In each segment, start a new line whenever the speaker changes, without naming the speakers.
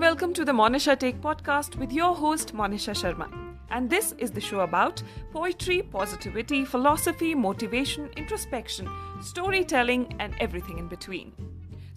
welcome to the Monisha Take podcast with your host Monisha Sharma. And this is the show about poetry, positivity, philosophy, motivation, introspection, storytelling and everything in between.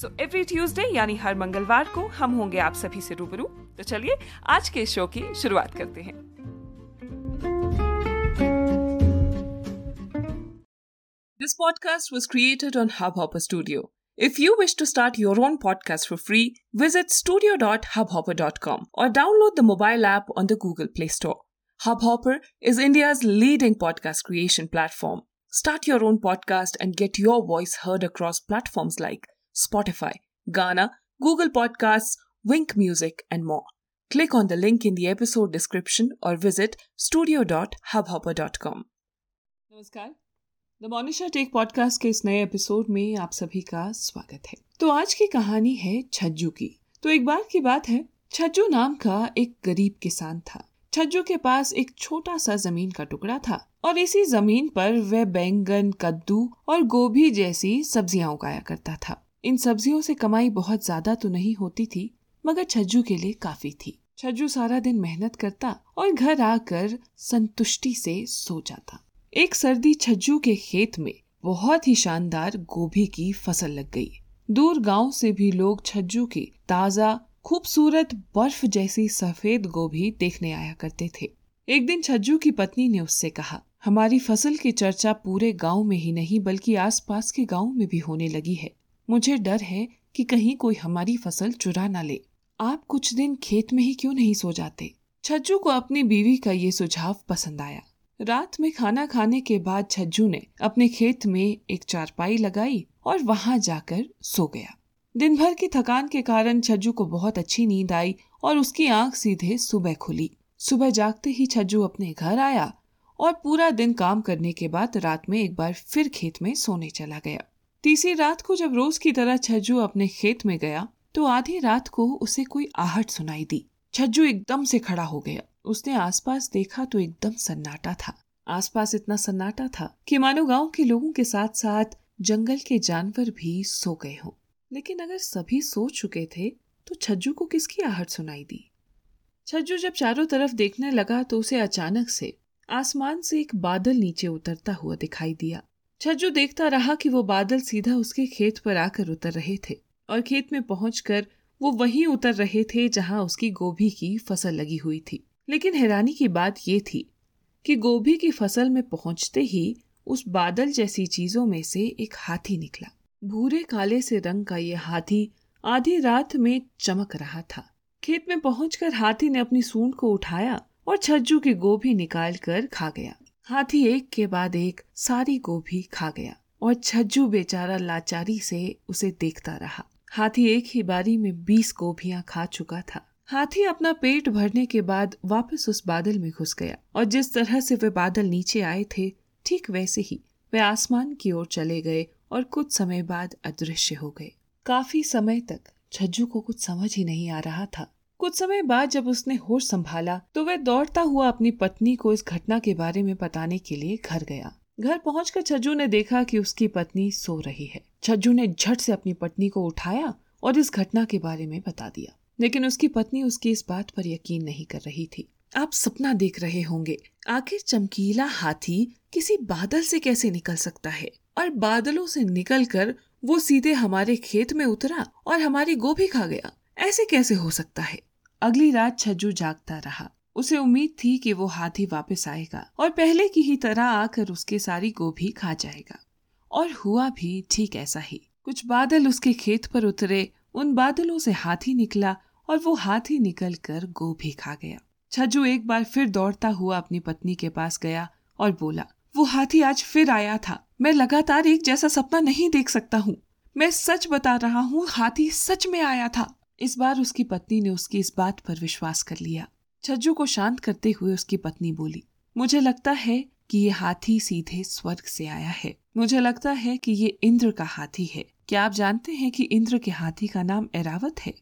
So every Tuesday यानी हर मंगलवार को हम होंगे आप सभी से रूबरू तो चलिए आज के शो की शुरुआत करते हैं This podcast was created on Hubhopper Studio. If you wish to start your own podcast for free, visit studio.hubhopper.com or download the mobile app on the Google Play Store. Hubhopper is India's leading podcast creation platform. Start your own podcast and get your voice heard across platforms like Spotify, Ghana, Google Podcasts, Wink Music, and more. Click on the link in the episode description or visit studio.hubhopper.com. Namaskar. The Monisha tech podcast के इस नए episode में आप सभी का स्वागत है। तो आज की कहानी है छज्जू की। तो एक बार की बात है, छज्जू नाम का एक गरीब किसान था। छज्जू के पास एक छोटा सा ज़मीन का टुकड़ा था और इसी ज़मीन पर वह बैंगन, कद्दू और गोभी जैसी सब्ज़ियाँ उगाया करता था। इन सब्जियों से कमाई बहुत ज़्यादा तो नहीं होती थी, मगर छज्जू के लिए काफ़ी थी। छज्जू सारा दिन मेहनत करता और घर आकर संतुष्टि से सो जाता। एक सर्दी छज्जू के खेत में बहुत ही शानदार गोभी की फ़सल लग गई। दूर गाँव से भी लोग छज्जू की ताज़ा, खूबसूरत बर्फ़ जैसी सफ़ेद गोभी देखने आया करते थे। एक दिन छज्जू की पत्नी ने उससे कहा, हमारी फ़सल की चर्चा पूरे गाँव में ही नहीं, बल्कि आसपास के गाँव में भी होने लगी है। मुझे डर है कि कहीं कोई हमारी फ़सल चुरा ना ले। आप कुछ दिन खेत में ही क्यों नहीं सो जाते? छज्जू को अपनी बीवी का ये सुझाव पसंद आया। रात में खाना खाने के बाद छज्जू ने अपने खेत में एक चारपाई लगाई और वहाँ जाकर सो गया। दिन भर की थकान के कारण छज्जू को बहुत अच्छी नींद आई और उसकी आँख सीधे सुबह खुली। सुबह जागते ही छज्जू अपने घर आया और पूरा दिन काम करने के बाद रात में एक बार फिर खेत में सोने चला गया। तीसरी रात को जब रोज की तरह छज्जू अपने खेत में गया तो आधी रात को उसे कोई आहट सुनाई दी। छज्जू एकदम से खड़ा हो गया। उसने आसपास देखा तो एकदम सन्नाटा था। आसपास इतना सन्नाटा था कि मानो गाँव के लोगों के साथ साथ जंगल के जानवर भी सो गए हों। लेकिन अगर सभी सो चुके थे तो छज्जू को किसकी आहट सुनाई दी? छज्जू जब चारों तरफ़ देखने लगा तो उसे अचानक से आसमान से एक बादल नीचे उतरता हुआ दिखाई दिया। छज्जू देखता रहा कि वो बादल सीधा उसके खेत पर आकर उतर रहे थे और खेत में पहुंचकर वो वहीं उतर रहे थे जहाँ उसकी गोभी की फ़सल लगी हुई थी। लेकिन हैरानी की बात ये थी कि गोभी की फ़सल में पहुँचते ही उस बादल जैसी चीज़ों में से एक हाथी निकला। भूरे काले से रंग का ये हाथी आधी रात में चमक रहा था। खेत में पहुंचकर हाथी ने अपनी सूंड को उठाया और छज्जू की गोभी निकाल कर खा गया। हाथी एक के बाद एक सारी गोभी खा गया और छज्जू बेचारा लाचारी से उसे देखता रहा। हाथी एक ही बारी में बीस गोभियाँ खा चुका था। हाथी अपना पेट भरने के बाद वापस उस बादल में घुस गया और जिस तरह से वे बादल नीचे आए थे, ठीक वैसे ही वे आसमान की ओर चले गए और कुछ समय बाद अदृश्य हो गए। काफ़ी समय तक छज्जू को कुछ समझ ही नहीं आ रहा था। कुछ समय बाद जब उसने होश संभाला तो वह दौड़ता हुआ अपनी पत्नी को इस घटना के बारे में बताने के लिए घर गया। घर पहुंचकर छज्जू ने देखा कि उसकी पत्नी सो रही है। छज्जू ने झट से अपनी पत्नी को उठाया और इस घटना के बारे में बता दिया। लेकिन उसकी पत्नी उसकी इस बात पर यकीन नहीं कर रही थी। आप सपना देख रहे होंगे, आखिर चमकीला हाथी किसी बादल से कैसे निकल सकता है? और बादलों से निकलकर वो सीधे हमारे खेत में उतरा और हमारी गोभी खा गया। ऐसे कैसे हो सकता है? अगली रात छज्जू जागता रहा। उसे उम्मीद थी कि वो हाथी वापस आएगा और पहले की ही तरह आकर उसके सारी गोभी खा जाएगा। और हुआ भी ठीक ऐसा ही। कुछ बादल उसके खेत पर उतरे उन बादलों से हाथी निकला और वो हाथी निकल कर गोभी खा गया। छज्जू एक बार फिर दौड़ता हुआ अपनी पत्नी के पास गया और बोला, वो हाथी आज फिर आया था। मैं लगातार एक जैसा सपना नहीं देख सकता हूँ। मैं सच बता रहा हूँ, हाथी सच में आया था। इस बार उसकी पत्नी ने उसकी इस बात पर विश्वास कर लिया। छज्जू को शांत करते हुए उसकी पत्नी बोली, मुझे लगता है कि ये हाथी सीधे स्वर्ग से आया है। मुझे लगता है कि ये इंद्र का हाथी है। क्या आप जानते हैं कि इंद्र के हाथी का नाम एरावत है?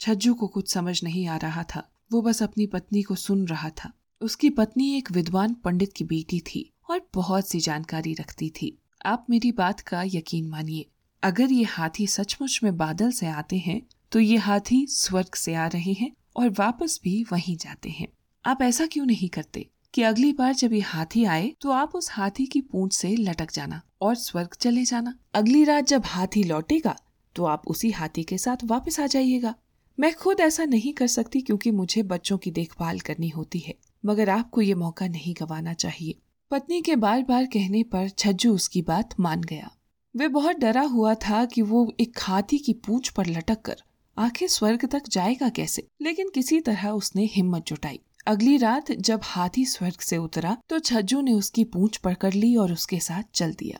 छज्जू को कुछ समझ नहीं आ रहा था। वो बस अपनी पत्नी को सुन रहा था। उसकी पत्नी एक विद्वान पंडित की बेटी थी और बहुत सी जानकारी रखती थी। आप मेरी बात का यकीन मानिए, अगर ये हाथी सचमुच में बादल से आते हैं तो ये हाथी स्वर्ग से आ रहे हैं और वापस भी वहीं जाते हैं। आप ऐसा क्यों नहीं करते? कि अगली बार जब ये हाथी आए तो आप उस हाथी की पूंछ से लटक जाना और स्वर्ग चले जाना। अगली रात जब हाथी लौटेगा तो आप उसी हाथी के साथ वापस आ जाइएगा। मैं खुद ऐसा नहीं कर सकती क्योंकि मुझे बच्चों की देखभाल करनी होती है, मगर आपको ये मौका नहीं गंवाना चाहिए। पत्नी के बार बार कहने पर छज्जू उसकी बात मान गया। वे बहुत डरा हुआ था कि वो एक हाथी की पूंछ पर लटक कर आखिर स्वर्ग तक जाएगा कैसे, लेकिन किसी तरह उसने हिम्मत जुटाई। अगली रात जब हाथी स्वर्ग से उतरा तो छज्जू ने उसकी पूंछ पकड़ ली और उसके साथ चल दिया।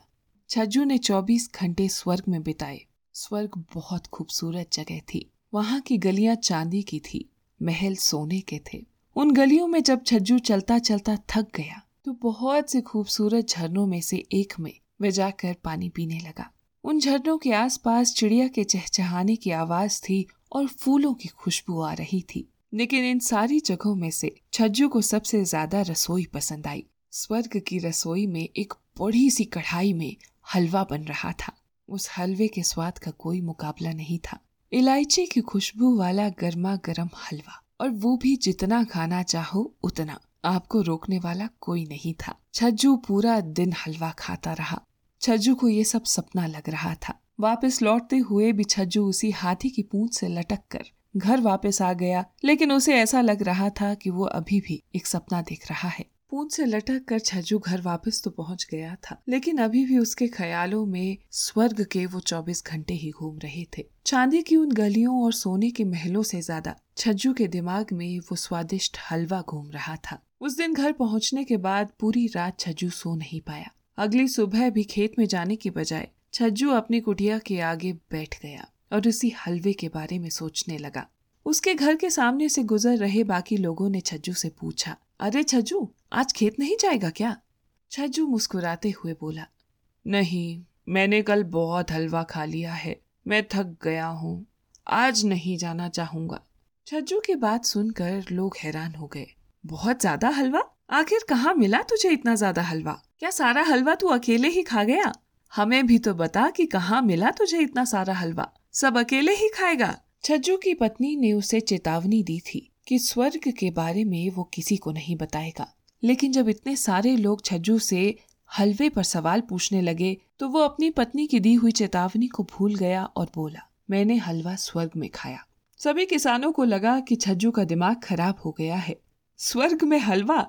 छज्जू ने 24 घंटे स्वर्ग में बिताए। स्वर्ग बहुत खूबसूरत जगह थी। वहाँ की गलियाँ चांदी की थी, महल सोने के थे। उन गलियों में जब छज्जू चलता चलता थक गया तो बहुत से खूबसूरत झरनों में से एक में वह जाकर पानी पीने लगा। उन झरनों के आसपास चिड़िया के चहचहाने की आवाज़ थी और फूलों की खुशबू आ रही थी। लेकिन इन सारी जगहों में से छज्जू को सबसे ज़्यादा रसोई पसंद आई। स्वर्ग की रसोई में एक बड़ी सी कढ़ाई में हलवा बन रहा था। उस हलवे के स्वाद का कोई मुकाबला नहीं था। इलायची की खुशबू वाला गर्मा गर्म हलवा, और वो भी जितना खाना चाहो उतना। आपको रोकने वाला कोई नहीं था। छज्जू पूरा दिन हलवा खाता रहा। छज्जू को ये सब सपना लग रहा था। वापस लौटते हुए भी छज्जू उसी हाथी की पूंछ से लटक कर घर वापस आ गया, लेकिन उसे ऐसा लग रहा था कि वो अभी भी एक सपना देख रहा है। पूंछ से लटक कर छज्जू घर वापस तो पहुँच गया था, लेकिन अभी भी उसके ख्यालों में स्वर्ग के वो चौबीस घंटे ही घूम रहे थे। चांदी की उन गलियों और सोने के महलों से ज़्यादा छज्जू के दिमाग में वो स्वादिष्ट हलवा घूम रहा था। उस दिन घर पहुँचने के बाद पूरी रात छज्जू सो नहीं पाया। अगली सुबह भी खेत में जाने की बजाय छज्जू अपनी कुटिया के आगे बैठ गया। और उसी हलवे के बारे में सोचने लगा। उसके घर के सामने से गुजर रहे बाकी लोगों ने छज्जू से पूछा, अरे छज्जू, आज खेत नहीं जाएगा क्या? छज्जू मुस्कुराते हुए बोला, नहीं, मैंने कल बहुत हलवा खा लिया है, मैं थक गया हूँ, आज नहीं जाना चाहूँगा। छज्जू की बात सुनकर लोग हैरान हो गए, बहुत ज़्यादा हलवा? आखिर कहाँ मिला तुझे इतना ज़्यादा हलवा? क्या सारा हलवा तू अकेले ही खा गया? हमें भी तो बता कि कहाँ मिला तुझे इतना सारा हलवा? सब अकेले ही खाएगा। छज्जू की पत्नी ने उसे चेतावनी दी थी कि स्वर्ग के बारे में वो किसी को नहीं बताएगा। लेकिन जब इतने सारे लोग छज्जू से हलवे पर सवाल पूछने लगे तो वो अपनी पत्नी की दी हुई चेतावनी को भूल गया और बोला, मैंने हलवा स्वर्ग में खाया। सभी किसानों को लगा कि छज्जू का दिमाग खराब हो गया है। स्वर्ग में हलवा?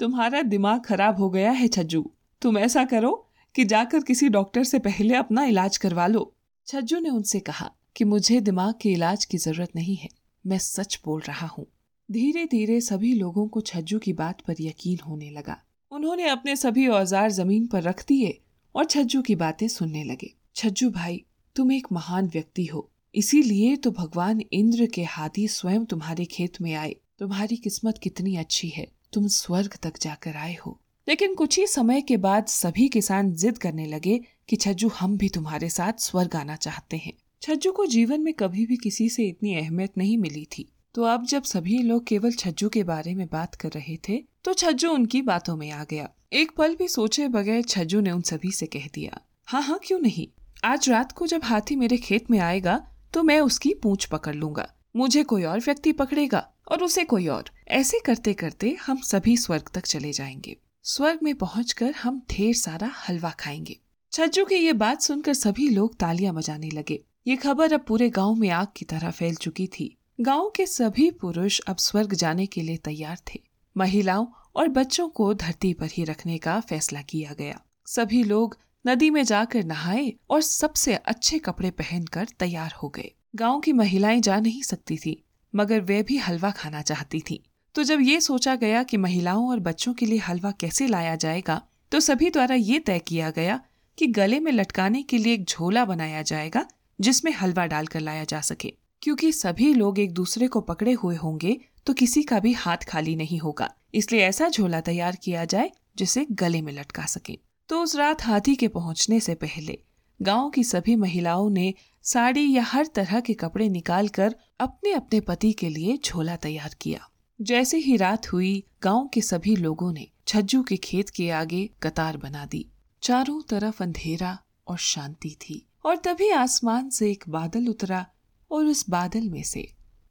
तुम्हारा दिमाग खराब हो गया है छज्जू। तुम ऐसा करो कि जाकर किसी डॉक्टर से पहले अपना इलाज करवा लो। छज्जू ने उनसे कहा कि मुझे दिमाग के इलाज की ज़रूरत नहीं है। मैं सच बोल रहा हूँ। धीरे धीरे सभी लोगों को छज्जू की बात पर यकीन होने लगा। उन्होंने अपने सभी औज़ार ज़मीन पर रख दिए और छज्जू की बातें सुनने लगे। छज्जू भाई, तुम एक महान व्यक्ति हो। इसीलिए तो भगवान इंद्र के हाथी स्वयं तुम्हारे खेत में आए। तुम्हारी किस्मत कितनी अच्छी है। तुम स्वर्ग तक जाकर आए हो। लेकिन कुछ ही समय के बाद सभी किसान जिद करने लगे कि छज्जू हम भी तुम्हारे साथ स्वर्ग आना चाहते हैं। छज्जू को जीवन में कभी भी किसी से इतनी अहमियत नहीं मिली थी। तो अब जब सभी लोग केवल छज्जू के बारे में बात कर रहे थे तो छज्जू उनकी बातों में आ गया। एक पल भी सोचे बगैर छज्जू ने उन सभी से कह दिया हाँ हाँ क्यों नहीं? आज रात को जब हाथी मेरे खेत में आएगा तो मैं उसकी पूंछ पकड़ लूँगा। मुझे कोई और व्यक्ति पकड़ेगा और उसे कोई और। ऐसे करते करते हम सभी स्वर्ग तक चले जाएँगे। स्वर्ग में पहुंचकर हम ढेर सारा हलवा खाएँगे। छज्जू की ये बात सुनकर सभी लोग तालियाँ बजाने लगे। ये खबर अब पूरे गाँव में आग की तरह फैल चुकी थी। गाँव के सभी पुरुष अब स्वर्ग जाने के लिए तैयार थे। महिलाओं और बच्चों को धरती पर ही रखने का फैसला किया गया। सभी लोग नदी में जाकर नहाए और सबसे अच्छे कपड़े पहनकर तैयार हो गए। गाँव की महिलाएँ जा नहीं सकती थी, मगर वे भी हलवा खाना चाहती थी। तो जब ये सोचा गया कि महिलाओं और बच्चों के लिए हलवा कैसे लाया जाएगा तो सभी द्वारा ये तय किया गया कि गले में लटकाने के लिए एक झोला बनाया जाएगा जिसमें हलवा डालकर लाया जा सके। क्योंकि सभी लोग एक दूसरे को पकड़े हुए होंगे तो किसी का भी हाथ खाली नहीं होगा। इसलिए ऐसा झोला तैयार किया जाए, जिसे गले में लटका सके। तो उस रात हाथी के पहुँचने से पहले, गाँव की सभी महिलाओं ने साड़ी या हर तरह के कपड़े निकालकर अपने अपने पति के लिए झोला तैयार किया। जैसे ही रात हुई, गाँव के सभी लोगों ने छज्जू के खेत के आगे कतार बना दी। चारों तरफ़ अंधेरा और शांति थी। और तभी आसमान से एक बादल उतरा और उस बादल में से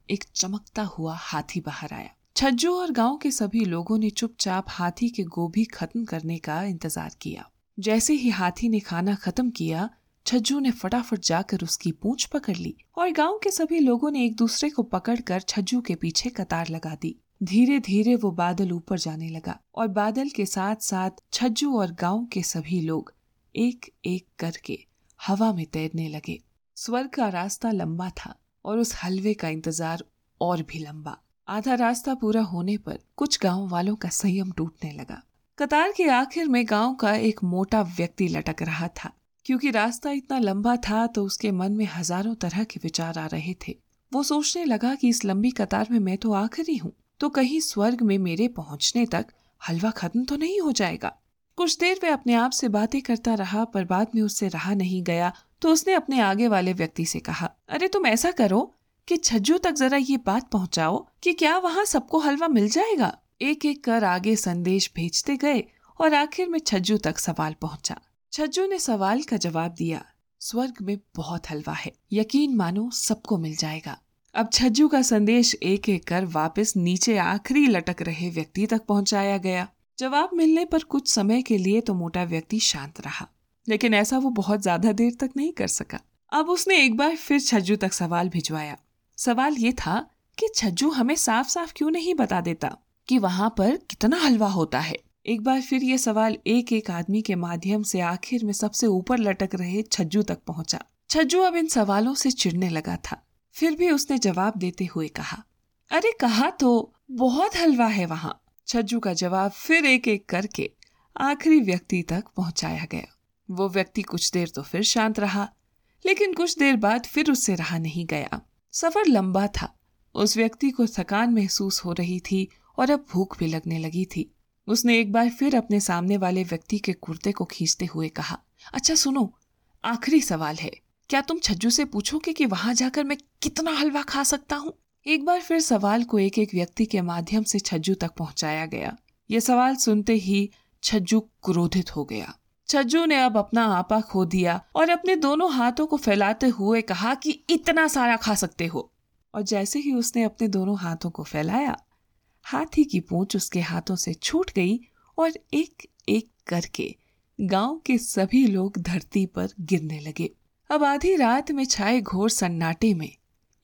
एक चमकता हुआ हाथी बाहर आया। छज्जू और गाँव के सभी लोगों ने चुपचाप हाथी के गोभी खत्म करने का इंतज़ार किया। जैसे ही हाथी ने खाना खत्म किया, छज्जू ने फटाफट जाकर उसकी पूंछ पकड़ ली और गाँव के सभी लोगों ने एक दूसरे को पकड़कर छज्जू के पीछे कतार लगा दी। धीरे धीरे वो बादल ऊपर जाने लगा और बादल के साथ साथ छज्जू और गाँव के सभी लोग एक एक करके हवा में तैरने लगे। स्वर्ग का रास्ता लंबा था और उस हलवे का इंतज़ार और भी लंबा। आधा रास्ता पूरा होने पर कुछ गाँव वालों का संयम टूटने लगा। कतार के आखिर में गाँव का एक मोटा व्यक्ति लटक रहा था। क्योंकि रास्ता इतना लंबा था तो उसके मन में हज़ारों तरह के विचार आ रहे थे। वो सोचने लगा कि इस लंबी कतार में मैं तो आखिरी हूँ। तो कहीं स्वर्ग में मेरे पहुँचने तक हलवा खत्म तो नहीं हो जाएगा। कुछ देर वह अपने आप से बातें करता रहा, पर बाद में उससे रहा नहीं गया तो उसने अपने आगे वाले व्यक्ति से कहा, अरे, तुम ऐसा करो कि छज्जू तक जरा ये बात पहुंचाओ कि क्या वहाँ सबको हलवा मिल जाएगा? एक एक कर आगे संदेश भेजते गए और आखिर में छज्जू तक सवाल पहुँचा। छज्जू ने सवाल का जवाब दिया, स्वर्ग में बहुत हलवा है, यकीन मानो सबको मिल जाएगा। अब छज्जू का संदेश एक एक कर वापस नीचे आखिरी लटक रहे व्यक्ति तक पहुँचाया गया। जवाब मिलने पर कुछ समय के लिए तो मोटा व्यक्ति शांत रहा, लेकिन ऐसा वो बहुत ज़्यादा देर तक नहीं कर सका। अब उसने एक बार फिर छज्जू तक सवाल भिजवाया। सवाल ये था कि छज्जू हमें साफ़ साफ़ क्यों नहीं बता देता कि वहाँ पर कितना हलवा होता है? एक बार फिर ये सवाल एक एक आदमी के माध्यम से आखिर में सबसे ऊपर लटक रहे छज्जू तक पहुँचा। छज्जू अब इन सवालों से चिढ़ने लगा था। फिर भी उसने जवाब देते हुए कहा, अरे कहा तो बहुत हलवा है वहाँ। छज्जू का जवाब फिर एक एक करके आखिरी व्यक्ति तक पहुँचाया गया। वो व्यक्ति कुछ देर तो फिर शांत रहा, लेकिन कुछ देर बाद फिर उससे रहा नहीं गया। सफ़र लंबा था। उस व्यक्ति को थकान महसूस हो रही थी और अब भूख भी लगने लगी थी। उसने एक बार फिर अपने सामने वाले व्यक्ति के कुर्ते को खींचते हुए कहा अच्छा सुनो, आखिरी सवाल है। क्या तुम छज्जू से पूछोगे कि वहाँ जाकर मैं कितना हलवा खा सकता हूँ? एक बार फिर सवाल को एक एक व्यक्ति के माध्यम से छज्जू तक पहुँचाया गया। ये सवाल सुनते ही छज्जू क्रोधित हो गया। छज्जू ने अब अपना आपा खो दिया और अपने दोनों हाथों को फैलाते हुए कहा कि इतना सारा खा सकते हो। और जैसे ही उसने अपने दोनों हाथों को फैलाया, हाथी की पूंछ उसके हाथों से छूट गई और एक एक करके गाँव के सभी लोग धरती पर गिरने लगे। अब आधी रात में छाए घोर सन्नाटे में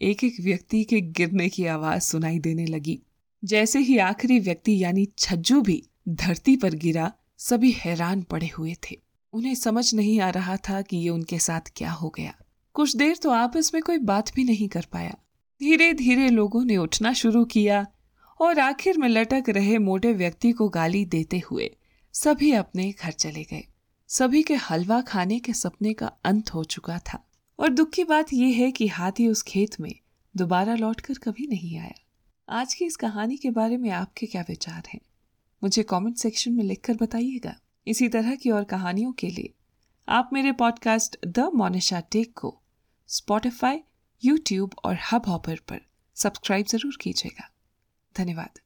एक एक व्यक्ति के गिरने की आवाज़ सुनाई देने लगी। जैसे ही आखिरी व्यक्ति यानी छज्जू भी धरती पर गिरा, सभी हैरान पड़े हुए थे। उन्हें समझ नहीं आ रहा था कि ये उनके साथ क्या हो गया। कुछ देर तो आपस में कोई बात भी नहीं कर पाया। धीरे धीरे लोगों ने उठना शुरू किया और आखिर में लटक रहे मोटे व्यक्ति को गाली देते हुए सभी अपने घर चले गए। सभी के हलवा खाने के सपने का अंत हो चुका था। और दुख की बात यह है कि हाथी उस खेत में दोबारा लौटकर कभी नहीं आया। आज की इस कहानी के बारे में आपके क्या विचार हैं? मुझे कमेंट सेक्शन में लिखकर बताइएगा। इसी तरह की और कहानियों के लिए आप मेरे पॉडकास्ट द मोनिशा टेक को स्पॉटिफाई यूट्यूब और हब हॉपर पर सब्सक्राइब ज़रूर कीजिएगा। धन्यवाद।